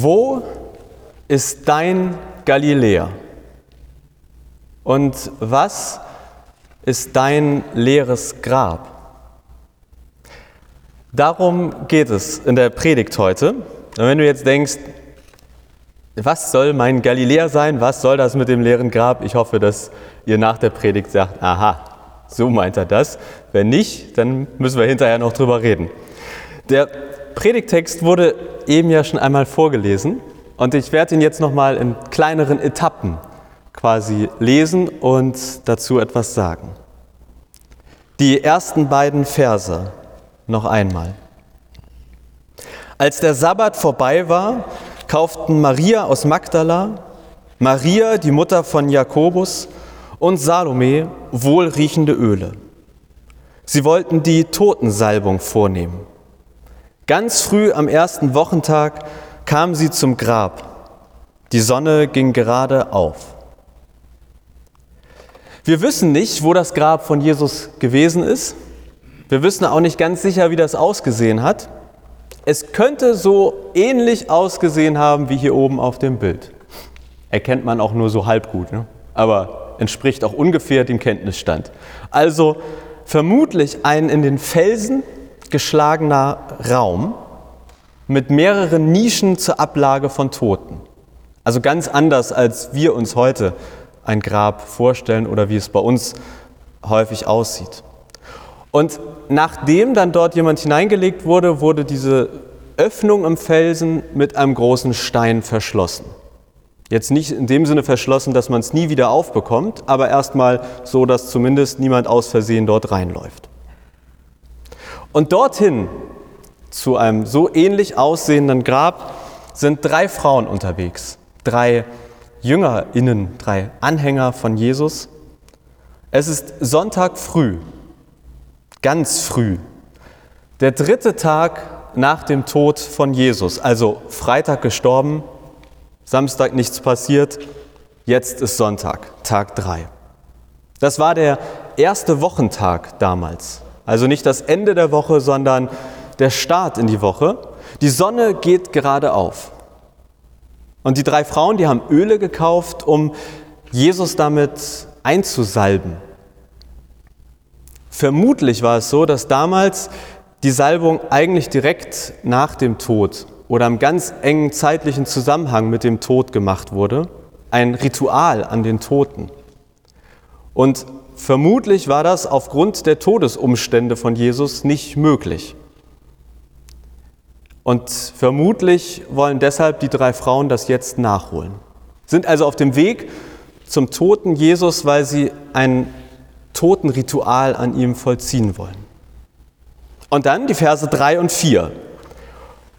Wo ist dein Galiläa? Und was ist dein leeres Grab? Darum geht es in der Predigt heute. Und wenn du jetzt denkst, was soll mein Galiläa sein? Was soll das mit dem leeren Grab? Ich hoffe, dass ihr nach der Predigt sagt, aha, so meint er das. Wenn nicht, dann müssen wir hinterher noch drüber reden. Der Predigtext wurde eben ja schon einmal vorgelesen und ich werde ihn jetzt nochmal in kleineren Etappen quasi lesen und dazu etwas sagen. Die ersten beiden Verse noch einmal. Als der Sabbat vorbei war, kauften Maria aus Magdala, Maria, die Mutter von Jakobus, und Salome wohlriechende Öle. Sie wollten die Totensalbung vornehmen. Ganz früh am ersten Wochentag kamen sie zum Grab. Die Sonne ging gerade auf. Wir wissen nicht, wo das Grab von Jesus gewesen ist. Wir wissen auch nicht ganz sicher, wie das ausgesehen hat. Es könnte so ähnlich ausgesehen haben wie hier oben auf dem Bild. Erkennt man auch nur so halb gut, ne? aber entspricht auch ungefähr dem Kenntnisstand. Also vermutlich ein in den Felsen geschlagener Raum mit mehreren Nischen zur Ablage von Toten. Also ganz anders, als wir uns heute ein Grab vorstellen oder wie es bei uns häufig aussieht. Und nachdem dann dort jemand hineingelegt wurde, wurde diese Öffnung im Felsen mit einem großen Stein verschlossen. Jetzt nicht in dem Sinne verschlossen, dass man es nie wieder aufbekommt, aber erstmal so, dass zumindest niemand aus Versehen dort reinläuft. Und dorthin, zu einem so ähnlich aussehenden Grab, sind drei Frauen unterwegs. Drei JüngerInnen, drei Anhänger von Jesus. Es ist Sonntag früh ganz früh. Der dritte Tag nach dem Tod von Jesus, also Freitag gestorben, Samstag nichts passiert, jetzt ist Sonntag, Tag 3. Das war der erste Wochentag damals. Also nicht das Ende der Woche, sondern der Start in die Woche. Die Sonne geht gerade auf. Und die drei Frauen, die haben Öle gekauft, um Jesus damit einzusalben. Vermutlich war es so, dass damals die Salbung eigentlich direkt nach dem Tod oder im ganz engen zeitlichen Zusammenhang mit dem Tod gemacht wurde, ein Ritual an den Toten. Und vermutlich war das aufgrund der Todesumstände von Jesus nicht möglich. Und vermutlich wollen deshalb die drei Frauen das jetzt nachholen. Sind also auf dem Weg zum toten Jesus, weil sie ein Totenritual an ihm vollziehen wollen. Und dann die Verse 3 und 4.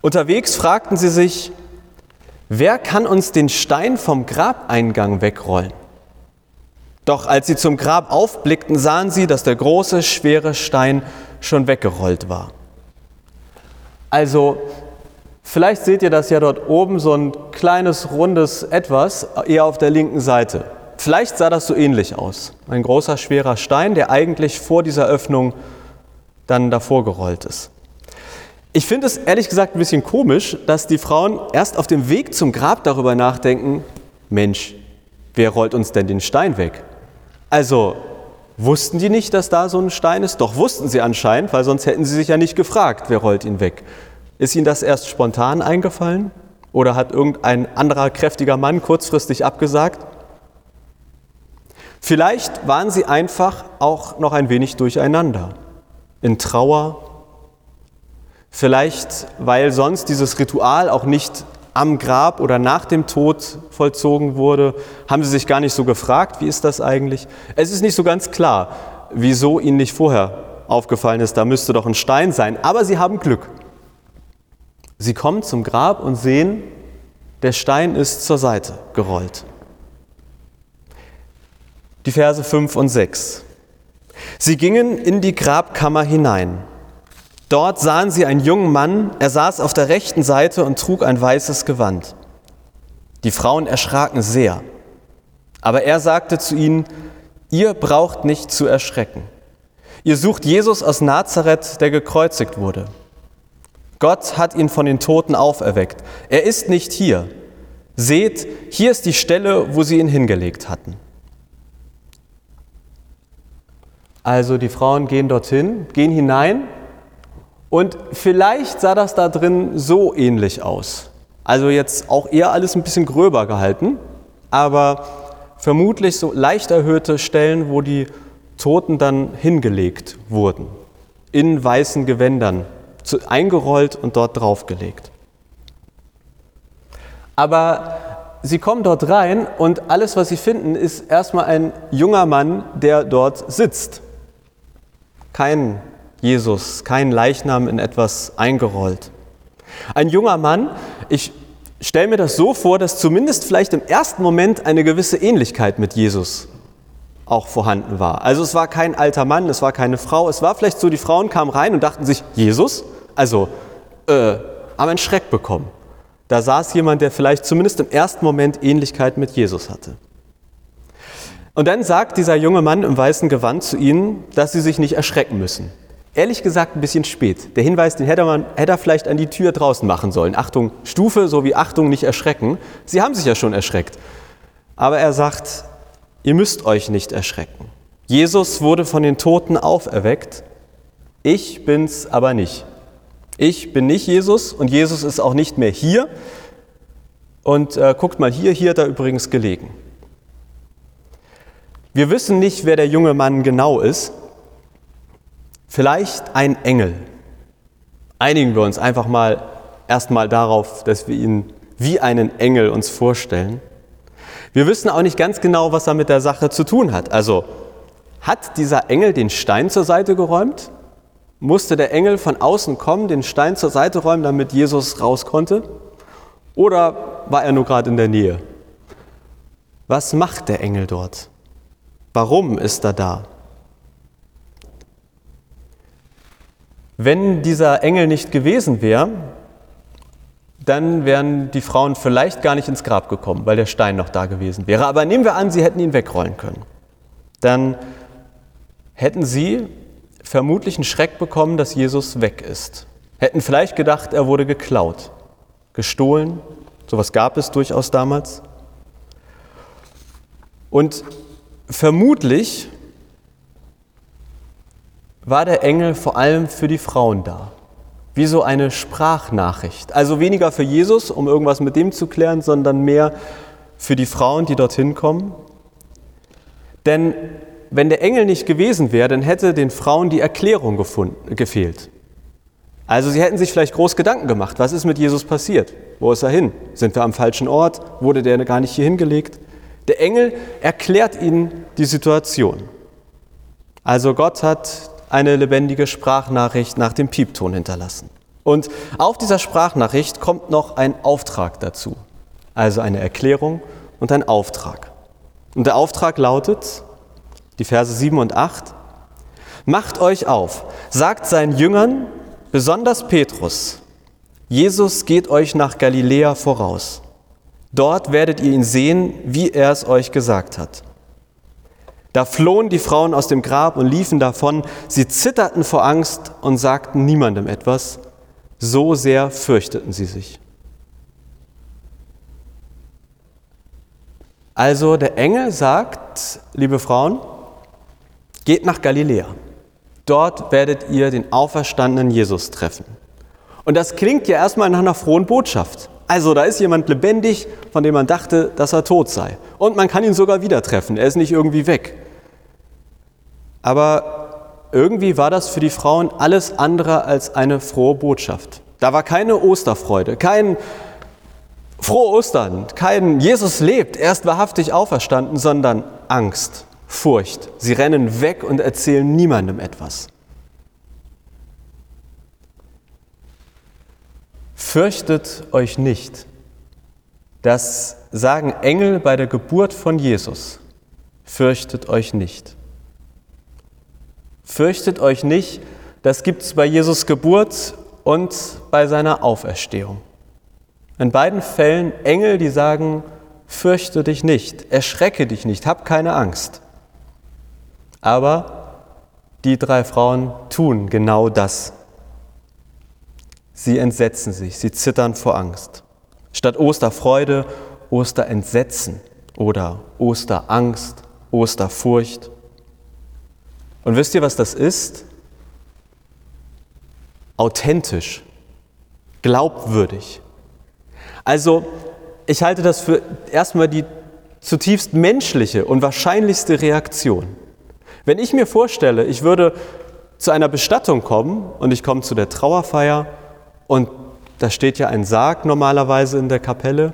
Unterwegs fragten sie sich, wer kann uns den Stein vom Grabeingang wegrollen? Doch als sie zum Grab aufblickten, sahen sie, dass der große, schwere Stein schon weggerollt war. Also, vielleicht seht ihr das ja dort oben, so ein kleines, rundes Etwas, eher auf der linken Seite. Vielleicht sah das so ähnlich aus. Ein großer, schwerer Stein, der eigentlich vor dieser Öffnung dann davor gerollt ist. Ich finde es ehrlich gesagt ein bisschen komisch, dass die Frauen erst auf dem Weg zum Grab darüber nachdenken, Mensch, wer rollt uns denn den Stein weg? Also, wussten die nicht, dass da so ein Stein ist? Doch wussten sie anscheinend, weil sonst hätten sie sich ja nicht gefragt, wer rollt ihn weg. Ist ihnen das erst spontan eingefallen? Oder hat irgendein anderer kräftiger Mann kurzfristig abgesagt? Vielleicht waren sie einfach auch noch ein wenig durcheinander, in Trauer. Vielleicht, weil sonst dieses Ritual auch nicht am Grab oder nach dem Tod vollzogen wurde, haben sie sich gar nicht so gefragt, wie ist das eigentlich? Es ist nicht so ganz klar, wieso ihnen nicht vorher aufgefallen ist, da müsste doch ein Stein sein. Aber sie haben Glück. Sie kommen zum Grab und sehen, der Stein ist zur Seite gerollt die Verse 5 und 6. Sie gingen in die Grabkammer hinein. Dort sahen sie einen jungen Mann, er saß auf der rechten Seite und trug ein weißes Gewand. Die Frauen erschraken sehr. Aber er sagte zu ihnen, ihr braucht nicht zu erschrecken. Ihr sucht Jesus aus Nazareth, der gekreuzigt wurde. Gott hat ihn von den Toten auferweckt. Er ist nicht hier. Seht, hier ist die Stelle, wo sie ihn hingelegt hatten. Also die Frauen gehen dorthin, gehen hinein und vielleicht sah das da drin so ähnlich aus. Also jetzt auch eher alles ein bisschen gröber gehalten, aber vermutlich so leicht erhöhte Stellen, wo die Toten dann hingelegt wurden, in weißen Gewändern, eingerollt und dort draufgelegt. Aber sie kommen dort rein und alles, was sie finden, ist erstmal ein junger Mann, der dort sitzt. Kein Jesus, kein Leichnam in etwas eingerollt. Ein junger Mann, ich stelle mir das so vor, dass zumindest vielleicht im ersten Moment eine gewisse Ähnlichkeit mit Jesus auch vorhanden war. Also es war kein alter Mann, es war keine Frau, es war vielleicht so, die Frauen kamen rein und dachten sich, Jesus? Also, äh, haben einen Schreck bekommen. Da saß jemand, der vielleicht zumindest im ersten Moment Ähnlichkeit mit Jesus hatte. Und dann sagt dieser junge Mann im weißen Gewand zu ihnen, dass sie sich nicht erschrecken müssen. Ehrlich gesagt ein bisschen spät. Der Hinweis, den hätte, man, hätte er vielleicht an die Tür draußen machen sollen. Achtung, Stufe sowie Achtung, nicht erschrecken. Sie haben sich ja schon erschreckt. Aber er sagt, ihr müsst euch nicht erschrecken. Jesus wurde von den Toten auferweckt. Ich bin's aber nicht. Ich bin nicht Jesus und Jesus ist auch nicht mehr hier. Und äh, guckt mal hier, hier er übrigens gelegen. Wir wissen nicht, wer der junge Mann genau ist. Vielleicht ein Engel. Einigen wir uns einfach mal erstmal darauf, dass wir ihn wie einen Engel uns vorstellen. Wir wissen auch nicht ganz genau, was er mit der Sache zu tun hat. Also hat dieser Engel den Stein zur Seite geräumt? Musste der Engel von außen kommen, den Stein zur Seite räumen, damit Jesus raus konnte? Oder war er nur gerade in der Nähe? Was macht der Engel dort? Warum ist er da? Wenn dieser Engel nicht gewesen wäre, dann wären die Frauen vielleicht gar nicht ins Grab gekommen, weil der Stein noch da gewesen wäre. Aber nehmen wir an, sie hätten ihn wegrollen können. Dann hätten sie vermutlich einen Schreck bekommen, dass Jesus weg ist. Hätten vielleicht gedacht, er wurde geklaut, gestohlen. Sowas gab es durchaus damals. Und vermutlich war der Engel vor allem für die Frauen da. Wie so eine Sprachnachricht. Also weniger für Jesus, um irgendwas mit dem zu klären, sondern mehr für die Frauen, die dorthin kommen. Denn wenn der Engel nicht gewesen wäre, dann hätte den Frauen die Erklärung gefunden, gefehlt. Also sie hätten sich vielleicht groß Gedanken gemacht, was ist mit Jesus passiert? Wo ist er hin? Sind wir am falschen Ort? Wurde der gar nicht hier hingelegt? Der Engel erklärt ihnen die Situation. Also Gott hat eine lebendige Sprachnachricht nach dem Piepton hinterlassen. Und auf dieser Sprachnachricht kommt noch ein Auftrag dazu, also eine Erklärung und ein Auftrag. Und der Auftrag lautet, die Verse 7 und 8, Macht euch auf, sagt seinen Jüngern, besonders Petrus, Jesus geht euch nach Galiläa voraus. Dort werdet ihr ihn sehen, wie er es euch gesagt hat. Da flohen die Frauen aus dem Grab und liefen davon. Sie zitterten vor Angst und sagten niemandem etwas. So sehr fürchteten sie sich. Also der Engel sagt, liebe Frauen, geht nach Galiläa. Dort werdet ihr den auferstandenen Jesus treffen. Und das klingt ja erstmal nach einer frohen Botschaft. Also da ist jemand lebendig, von dem man dachte, dass er tot sei. Und man kann ihn sogar wieder treffen. Er ist nicht irgendwie weg. Aber irgendwie war das für die Frauen alles andere als eine frohe Botschaft. Da war keine Osterfreude, kein frohe Ostern, kein Jesus lebt, er ist wahrhaftig auferstanden, sondern Angst, Furcht. Sie rennen weg und erzählen niemandem etwas. Fürchtet euch nicht. Das sagen Engel bei der Geburt von Jesus. Fürchtet euch nicht. Fürchtet euch nicht, das gibt es bei Jesus Geburt und bei seiner Auferstehung. In beiden Fällen Engel, die sagen, fürchte dich nicht, erschrecke dich nicht, hab keine Angst. Aber die drei Frauen tun genau das. Sie entsetzen sich, sie zittern vor Angst. Statt Osterfreude, Osterentsetzen oder Osterangst, Osterfurcht. Und wisst ihr, was das ist? Authentisch, glaubwürdig. Also, ich halte das für erstmal die zutiefst menschliche und wahrscheinlichste Reaktion. Wenn ich mir vorstelle, ich würde zu einer Bestattung kommen und ich komme zu der Trauerfeier und da steht ja ein Sarg normalerweise in der Kapelle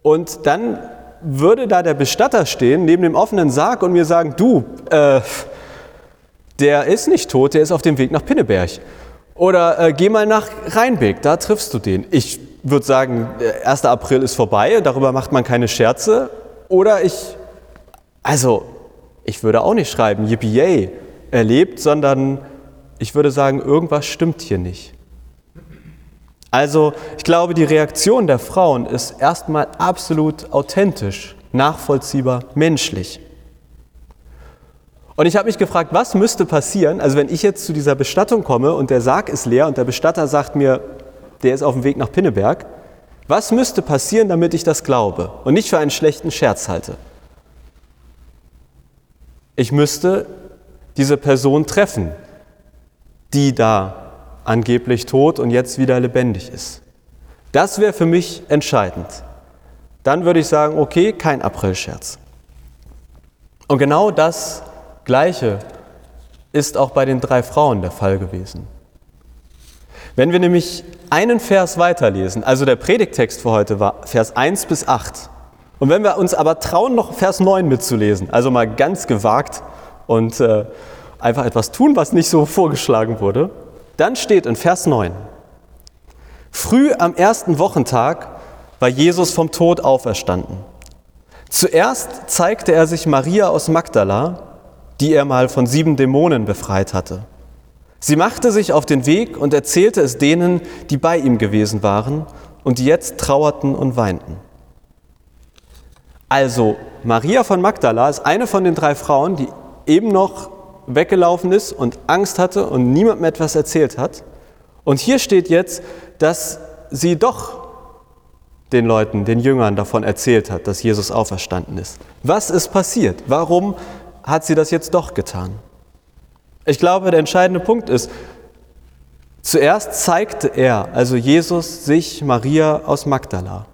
und dann würde da der Bestatter stehen neben dem offenen Sarg und mir sagen, du, äh, der ist nicht tot, der ist auf dem Weg nach Pinneberg. Oder äh, geh mal nach Rheinbeck, da triffst du den. Ich würde sagen, 1. April ist vorbei, darüber macht man keine Scherze. Oder ich, also, ich würde auch nicht schreiben, yippie erlebt, sondern ich würde sagen, irgendwas stimmt hier nicht. Also, ich glaube, die Reaktion der Frauen ist erstmal absolut authentisch, nachvollziehbar, menschlich. Und ich habe mich gefragt, was müsste passieren, also wenn ich jetzt zu dieser Bestattung komme und der Sarg ist leer und der Bestatter sagt mir, der ist auf dem Weg nach Pinneberg, was müsste passieren, damit ich das glaube und nicht für einen schlechten Scherz halte? Ich müsste diese Person treffen, die da angeblich tot und jetzt wieder lebendig ist. Das wäre für mich entscheidend. Dann würde ich sagen, okay, kein Aprilscherz. Und genau das Gleiche ist auch bei den drei Frauen der Fall gewesen. Wenn wir nämlich einen Vers weiterlesen, also der Predigtext für heute war Vers 1 bis 8, und wenn wir uns aber trauen, noch Vers 9 mitzulesen, also mal ganz gewagt und äh, einfach etwas tun, was nicht so vorgeschlagen wurde, dann steht in Vers 9, Früh am ersten Wochentag war Jesus vom Tod auferstanden. Zuerst zeigte er sich Maria aus Magdala, die er mal von sieben Dämonen befreit hatte. Sie machte sich auf den Weg und erzählte es denen, die bei ihm gewesen waren und die jetzt trauerten und weinten. Also, Maria von Magdala ist eine von den drei Frauen, die eben noch weggelaufen ist und Angst hatte und niemandem etwas erzählt hat. Und hier steht jetzt, dass sie doch den Leuten, den Jüngern davon erzählt hat, dass Jesus auferstanden ist. Was ist passiert? Warum hat sie das jetzt doch getan. Ich glaube, der entscheidende Punkt ist, zuerst zeigte er, also Jesus, sich Maria aus Magdala.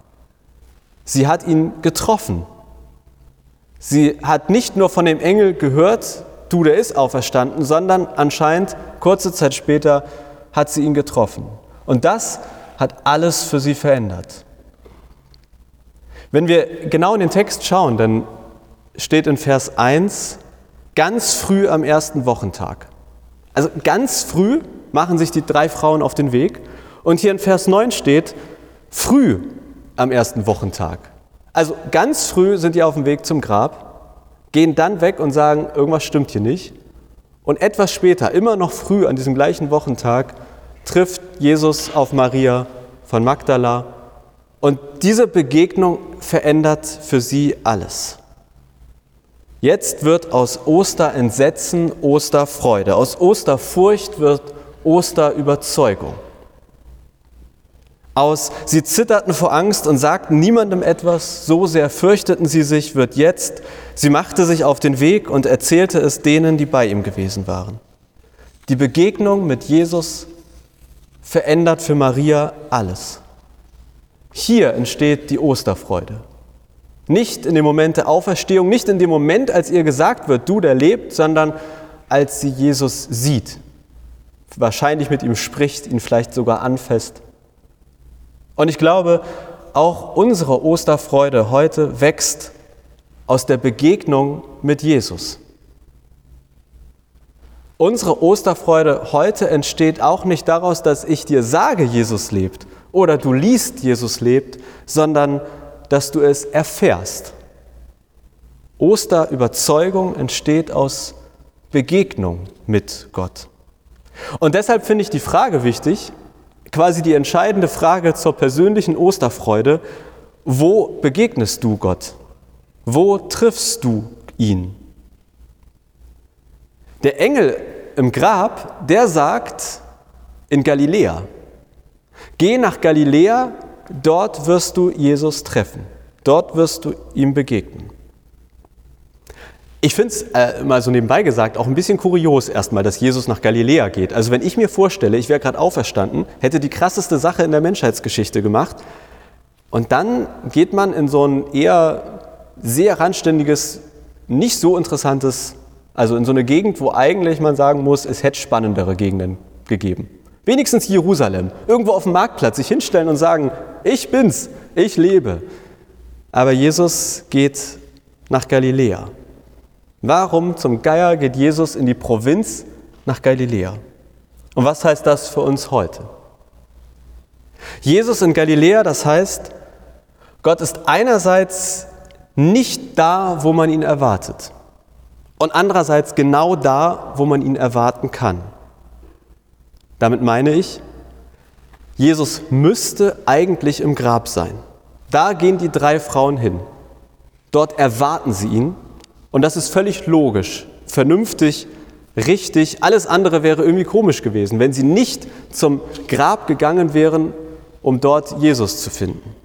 Sie hat ihn getroffen. Sie hat nicht nur von dem Engel gehört, du, der ist auferstanden, sondern anscheinend kurze Zeit später hat sie ihn getroffen. Und das hat alles für sie verändert. Wenn wir genau in den Text schauen, dann steht in Vers 1, ganz früh am ersten Wochentag. Also ganz früh machen sich die drei Frauen auf den Weg. Und hier in Vers 9 steht, früh am ersten Wochentag. Also ganz früh sind die auf dem Weg zum Grab, gehen dann weg und sagen, irgendwas stimmt hier nicht. Und etwas später, immer noch früh an diesem gleichen Wochentag, trifft Jesus auf Maria von Magdala. Und diese Begegnung verändert für sie alles. Jetzt wird aus Osterentsetzen Osterfreude, aus Osterfurcht wird Osterüberzeugung. Aus sie zitterten vor Angst und sagten niemandem etwas, so sehr fürchteten sie sich, wird jetzt, sie machte sich auf den Weg und erzählte es denen, die bei ihm gewesen waren. Die Begegnung mit Jesus verändert für Maria alles. Hier entsteht die Osterfreude. Nicht in dem Moment der Auferstehung, nicht in dem Moment, als ihr gesagt wird, du, der lebt, sondern als sie Jesus sieht. Wahrscheinlich mit ihm spricht, ihn vielleicht sogar anfasst. Und ich glaube, auch unsere Osterfreude heute wächst aus der Begegnung mit Jesus. Unsere Osterfreude heute entsteht auch nicht daraus, dass ich dir sage, Jesus lebt oder du liest, Jesus lebt, sondern dass du es erfährst. Osterüberzeugung entsteht aus Begegnung mit Gott. Und deshalb finde ich die Frage wichtig, quasi die entscheidende Frage zur persönlichen Osterfreude, wo begegnest du Gott? Wo triffst du ihn? Der Engel im Grab, der sagt in Galiläa. Geh nach Galiläa, dort wirst du Jesus treffen. Dort wirst du ihm begegnen. Ich finde es äh, mal so nebenbei gesagt auch ein bisschen kurios erstmal, dass Jesus nach Galiläa geht. Also wenn ich mir vorstelle, ich wäre gerade auferstanden, hätte die krasseste Sache in der Menschheitsgeschichte gemacht und dann geht man in so ein eher sehr randständiges, nicht so interessantes, also in so eine Gegend, wo eigentlich man sagen muss, es hätte spannendere Gegenden gegeben. Wenigstens Jerusalem. Irgendwo auf dem Marktplatz sich hinstellen und sagen, ich bin's, ich lebe. Aber Jesus geht nach Galiläa. Warum zum Geier geht Jesus in die Provinz nach Galiläa? Und was heißt das für uns heute? Jesus in Galiläa, das heißt, Gott ist einerseits nicht da, wo man ihn erwartet und andererseits genau da, wo man ihn erwarten kann. Damit meine ich, Jesus müsste eigentlich im Grab sein. Da gehen die drei Frauen hin. Dort erwarten sie ihn und das ist völlig logisch, vernünftig, richtig. Alles andere wäre irgendwie komisch gewesen, wenn sie nicht zum Grab gegangen wären, um dort Jesus zu finden.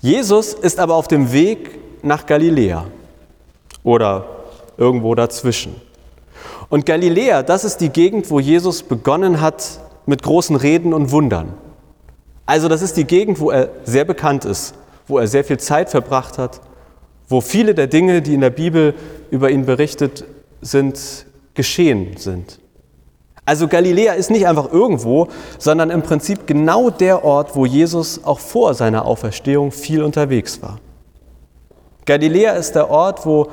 Jesus ist aber auf dem Weg nach Galiläa oder irgendwo dazwischen. Und Galiläa, das ist die Gegend, wo Jesus begonnen hat mit großen Reden und Wundern. Also das ist die Gegend, wo er sehr bekannt ist, wo er sehr viel Zeit verbracht hat, wo viele der Dinge, die in der Bibel über ihn berichtet sind, geschehen sind. Also Galiläa ist nicht einfach irgendwo, sondern im Prinzip genau der Ort, wo Jesus auch vor seiner Auferstehung viel unterwegs war. Galiläa ist der Ort, wo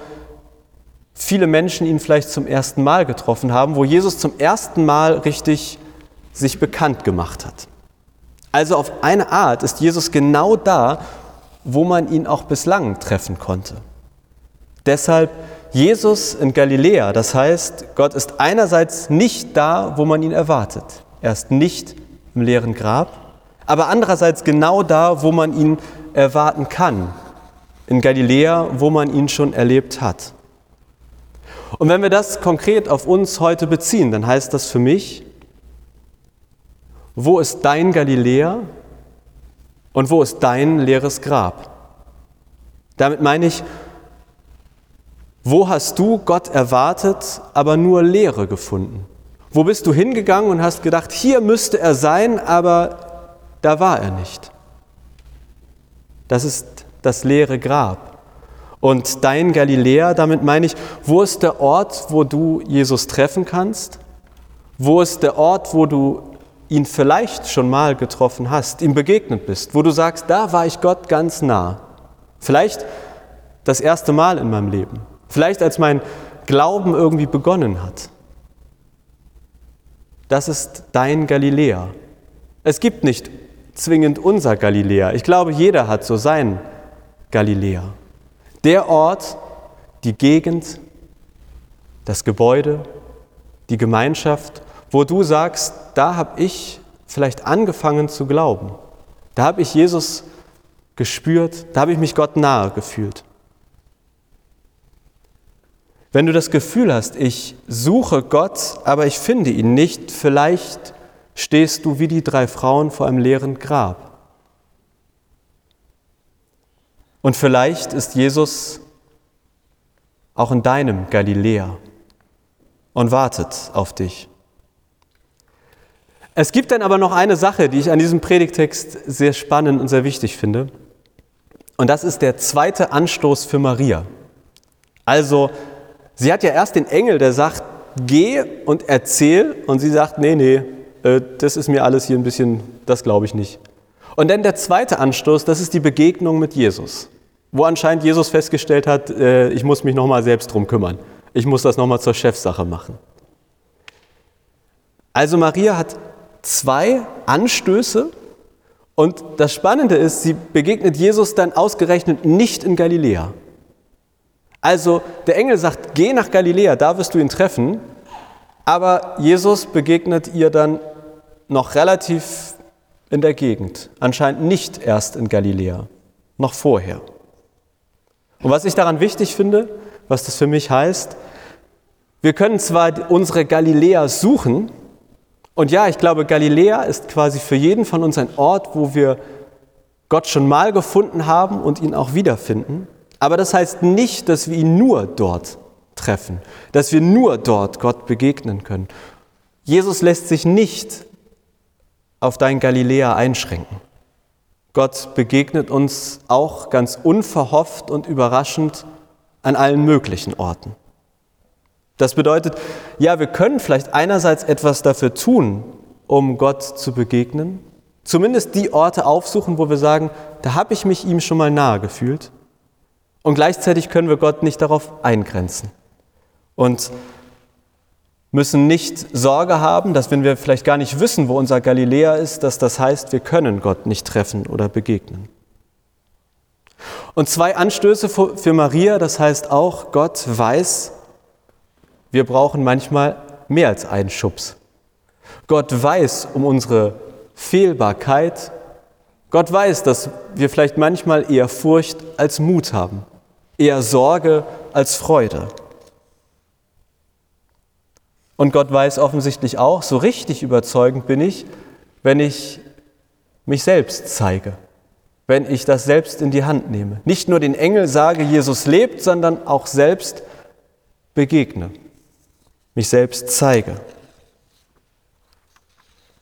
viele Menschen ihn vielleicht zum ersten Mal getroffen haben, wo Jesus zum ersten Mal richtig sich bekannt gemacht hat. Also auf eine Art ist Jesus genau da, wo man ihn auch bislang treffen konnte. Deshalb Jesus in Galiläa, das heißt, Gott ist einerseits nicht da, wo man ihn erwartet. Er ist nicht im leeren Grab, aber andererseits genau da, wo man ihn erwarten kann. In Galiläa, wo man ihn schon erlebt hat. Und wenn wir das konkret auf uns heute beziehen, dann heißt das für mich, wo ist dein Galiläa und wo ist dein leeres Grab? Damit meine ich, wo hast du Gott erwartet, aber nur Leere gefunden? Wo bist du hingegangen und hast gedacht, hier müsste er sein, aber da war er nicht? Das ist das leere Grab. Und dein Galiläa, damit meine ich, wo ist der Ort, wo du Jesus treffen kannst? Wo ist der Ort, wo du ihn vielleicht schon mal getroffen hast, ihm begegnet bist, wo du sagst, da war ich Gott ganz nah? Vielleicht das erste Mal in meinem Leben. Vielleicht als mein Glauben irgendwie begonnen hat. Das ist dein Galiläa. Es gibt nicht zwingend unser Galiläa. Ich glaube, jeder hat so sein Galiläa. Der Ort, die Gegend, das Gebäude, die Gemeinschaft, wo du sagst, da habe ich vielleicht angefangen zu glauben. Da habe ich Jesus gespürt, da habe ich mich Gott nahe gefühlt. Wenn du das Gefühl hast, ich suche Gott, aber ich finde ihn nicht, vielleicht stehst du wie die drei Frauen vor einem leeren Grab. Und vielleicht ist Jesus auch in deinem Galiläa und wartet auf dich. Es gibt dann aber noch eine Sache, die ich an diesem Predigtext sehr spannend und sehr wichtig finde. Und das ist der zweite Anstoß für Maria. Also, sie hat ja erst den Engel, der sagt, geh und erzähl. Und sie sagt, nee, nee, äh, das ist mir alles hier ein bisschen, das glaube ich nicht. Und dann der zweite Anstoß, das ist die Begegnung mit Jesus, wo anscheinend Jesus festgestellt hat, äh, ich muss mich nochmal selbst drum kümmern. Ich muss das nochmal zur Chefsache machen. Also Maria hat zwei Anstöße und das Spannende ist, sie begegnet Jesus dann ausgerechnet nicht in Galiläa. Also der Engel sagt, geh nach Galiläa, da wirst du ihn treffen, aber Jesus begegnet ihr dann noch relativ in der Gegend, anscheinend nicht erst in Galiläa, noch vorher. Und was ich daran wichtig finde, was das für mich heißt, wir können zwar unsere Galiläa suchen Und ja, ich glaube, Galiläa ist quasi für jeden von uns ein Ort, wo wir Gott schon mal gefunden haben und ihn auch wiederfinden. Aber das heißt nicht, dass wir ihn nur dort treffen, dass wir nur dort Gott begegnen können. Jesus lässt sich nicht auf dein Galiläa einschränken. Gott begegnet uns auch ganz unverhofft und überraschend an allen möglichen Orten. Das bedeutet, ja, wir können vielleicht einerseits etwas dafür tun, um Gott zu begegnen, zumindest die Orte aufsuchen, wo wir sagen, da habe ich mich ihm schon mal nahe gefühlt. Und gleichzeitig können wir Gott nicht darauf eingrenzen und müssen nicht Sorge haben, dass wenn wir vielleicht gar nicht wissen, wo unser Galiläa ist, dass das heißt, wir können Gott nicht treffen oder begegnen. Und zwei Anstöße für Maria, das heißt auch, Gott weiß, wir brauchen manchmal mehr als einen Schubs. Gott weiß um unsere Fehlbarkeit. Gott weiß, dass wir vielleicht manchmal eher Furcht als Mut haben, eher Sorge als Freude. Und Gott weiß offensichtlich auch, so richtig überzeugend bin ich, wenn ich mich selbst zeige, wenn ich das selbst in die Hand nehme. Nicht nur den Engel sage, Jesus lebt, sondern auch selbst begegne, mich selbst zeige.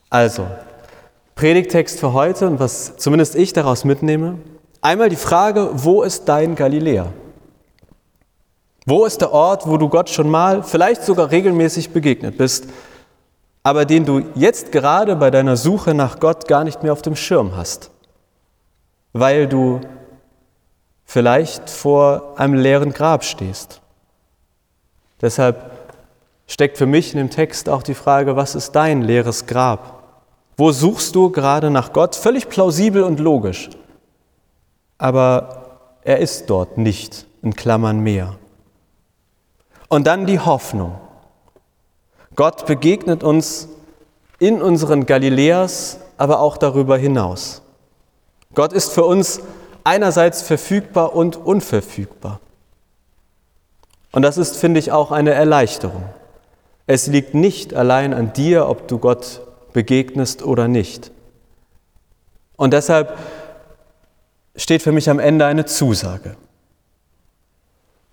Also, Predigtext für heute und was zumindest ich daraus mitnehme. Einmal die Frage, wo ist dein Galiläa? Wo ist der Ort, wo du Gott schon mal, vielleicht sogar regelmäßig begegnet bist, aber den du jetzt gerade bei deiner Suche nach Gott gar nicht mehr auf dem Schirm hast, weil du vielleicht vor einem leeren Grab stehst? Deshalb steckt für mich in dem Text auch die Frage, was ist dein leeres Grab? Wo suchst du gerade nach Gott? Völlig plausibel und logisch. Aber er ist dort nicht, in Klammern mehr. Und dann die Hoffnung. Gott begegnet uns in unseren Galiläas, aber auch darüber hinaus. Gott ist für uns einerseits verfügbar und unverfügbar. Und das ist, finde ich, auch eine Erleichterung. Es liegt nicht allein an dir, ob du Gott begegnest oder nicht. Und deshalb steht für mich am Ende eine Zusage.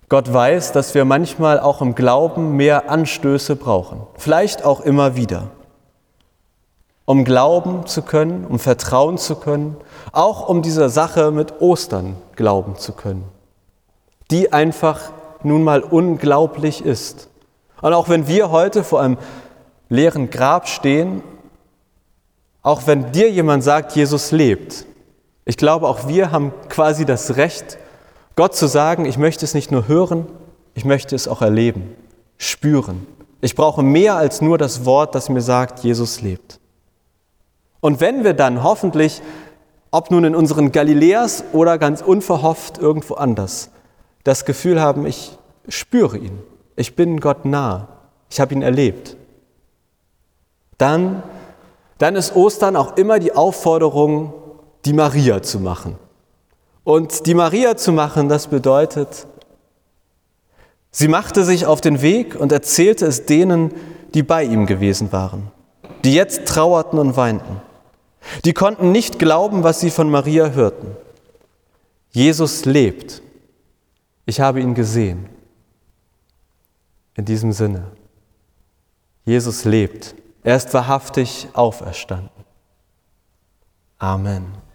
Gott weiß, dass wir manchmal auch im Glauben mehr Anstöße brauchen, vielleicht auch immer wieder, um glauben zu können, um vertrauen zu können, auch um dieser Sache mit Ostern glauben zu können, die einfach nun mal unglaublich ist. Und auch wenn wir heute vor einem leeren Grab stehen, auch wenn dir jemand sagt, Jesus lebt, ich glaube, auch wir haben quasi das Recht, Gott zu sagen, ich möchte es nicht nur hören, ich möchte es auch erleben, spüren. Ich brauche mehr als nur das Wort, das mir sagt, Jesus lebt. Und wenn wir dann hoffentlich, ob nun in unseren Galiläas oder ganz unverhofft irgendwo anders, das Gefühl haben, ich spüre ihn, ich bin Gott nah, ich habe ihn erlebt, dann, dann ist Ostern auch immer die Aufforderung, die Maria zu machen. Und die Maria zu machen, das bedeutet, sie machte sich auf den Weg und erzählte es denen, die bei ihm gewesen waren, die jetzt trauerten und weinten. Die konnten nicht glauben, was sie von Maria hörten. Jesus lebt. Ich habe ihn gesehen. In diesem Sinne. Jesus lebt. Er ist wahrhaftig auferstanden. Amen.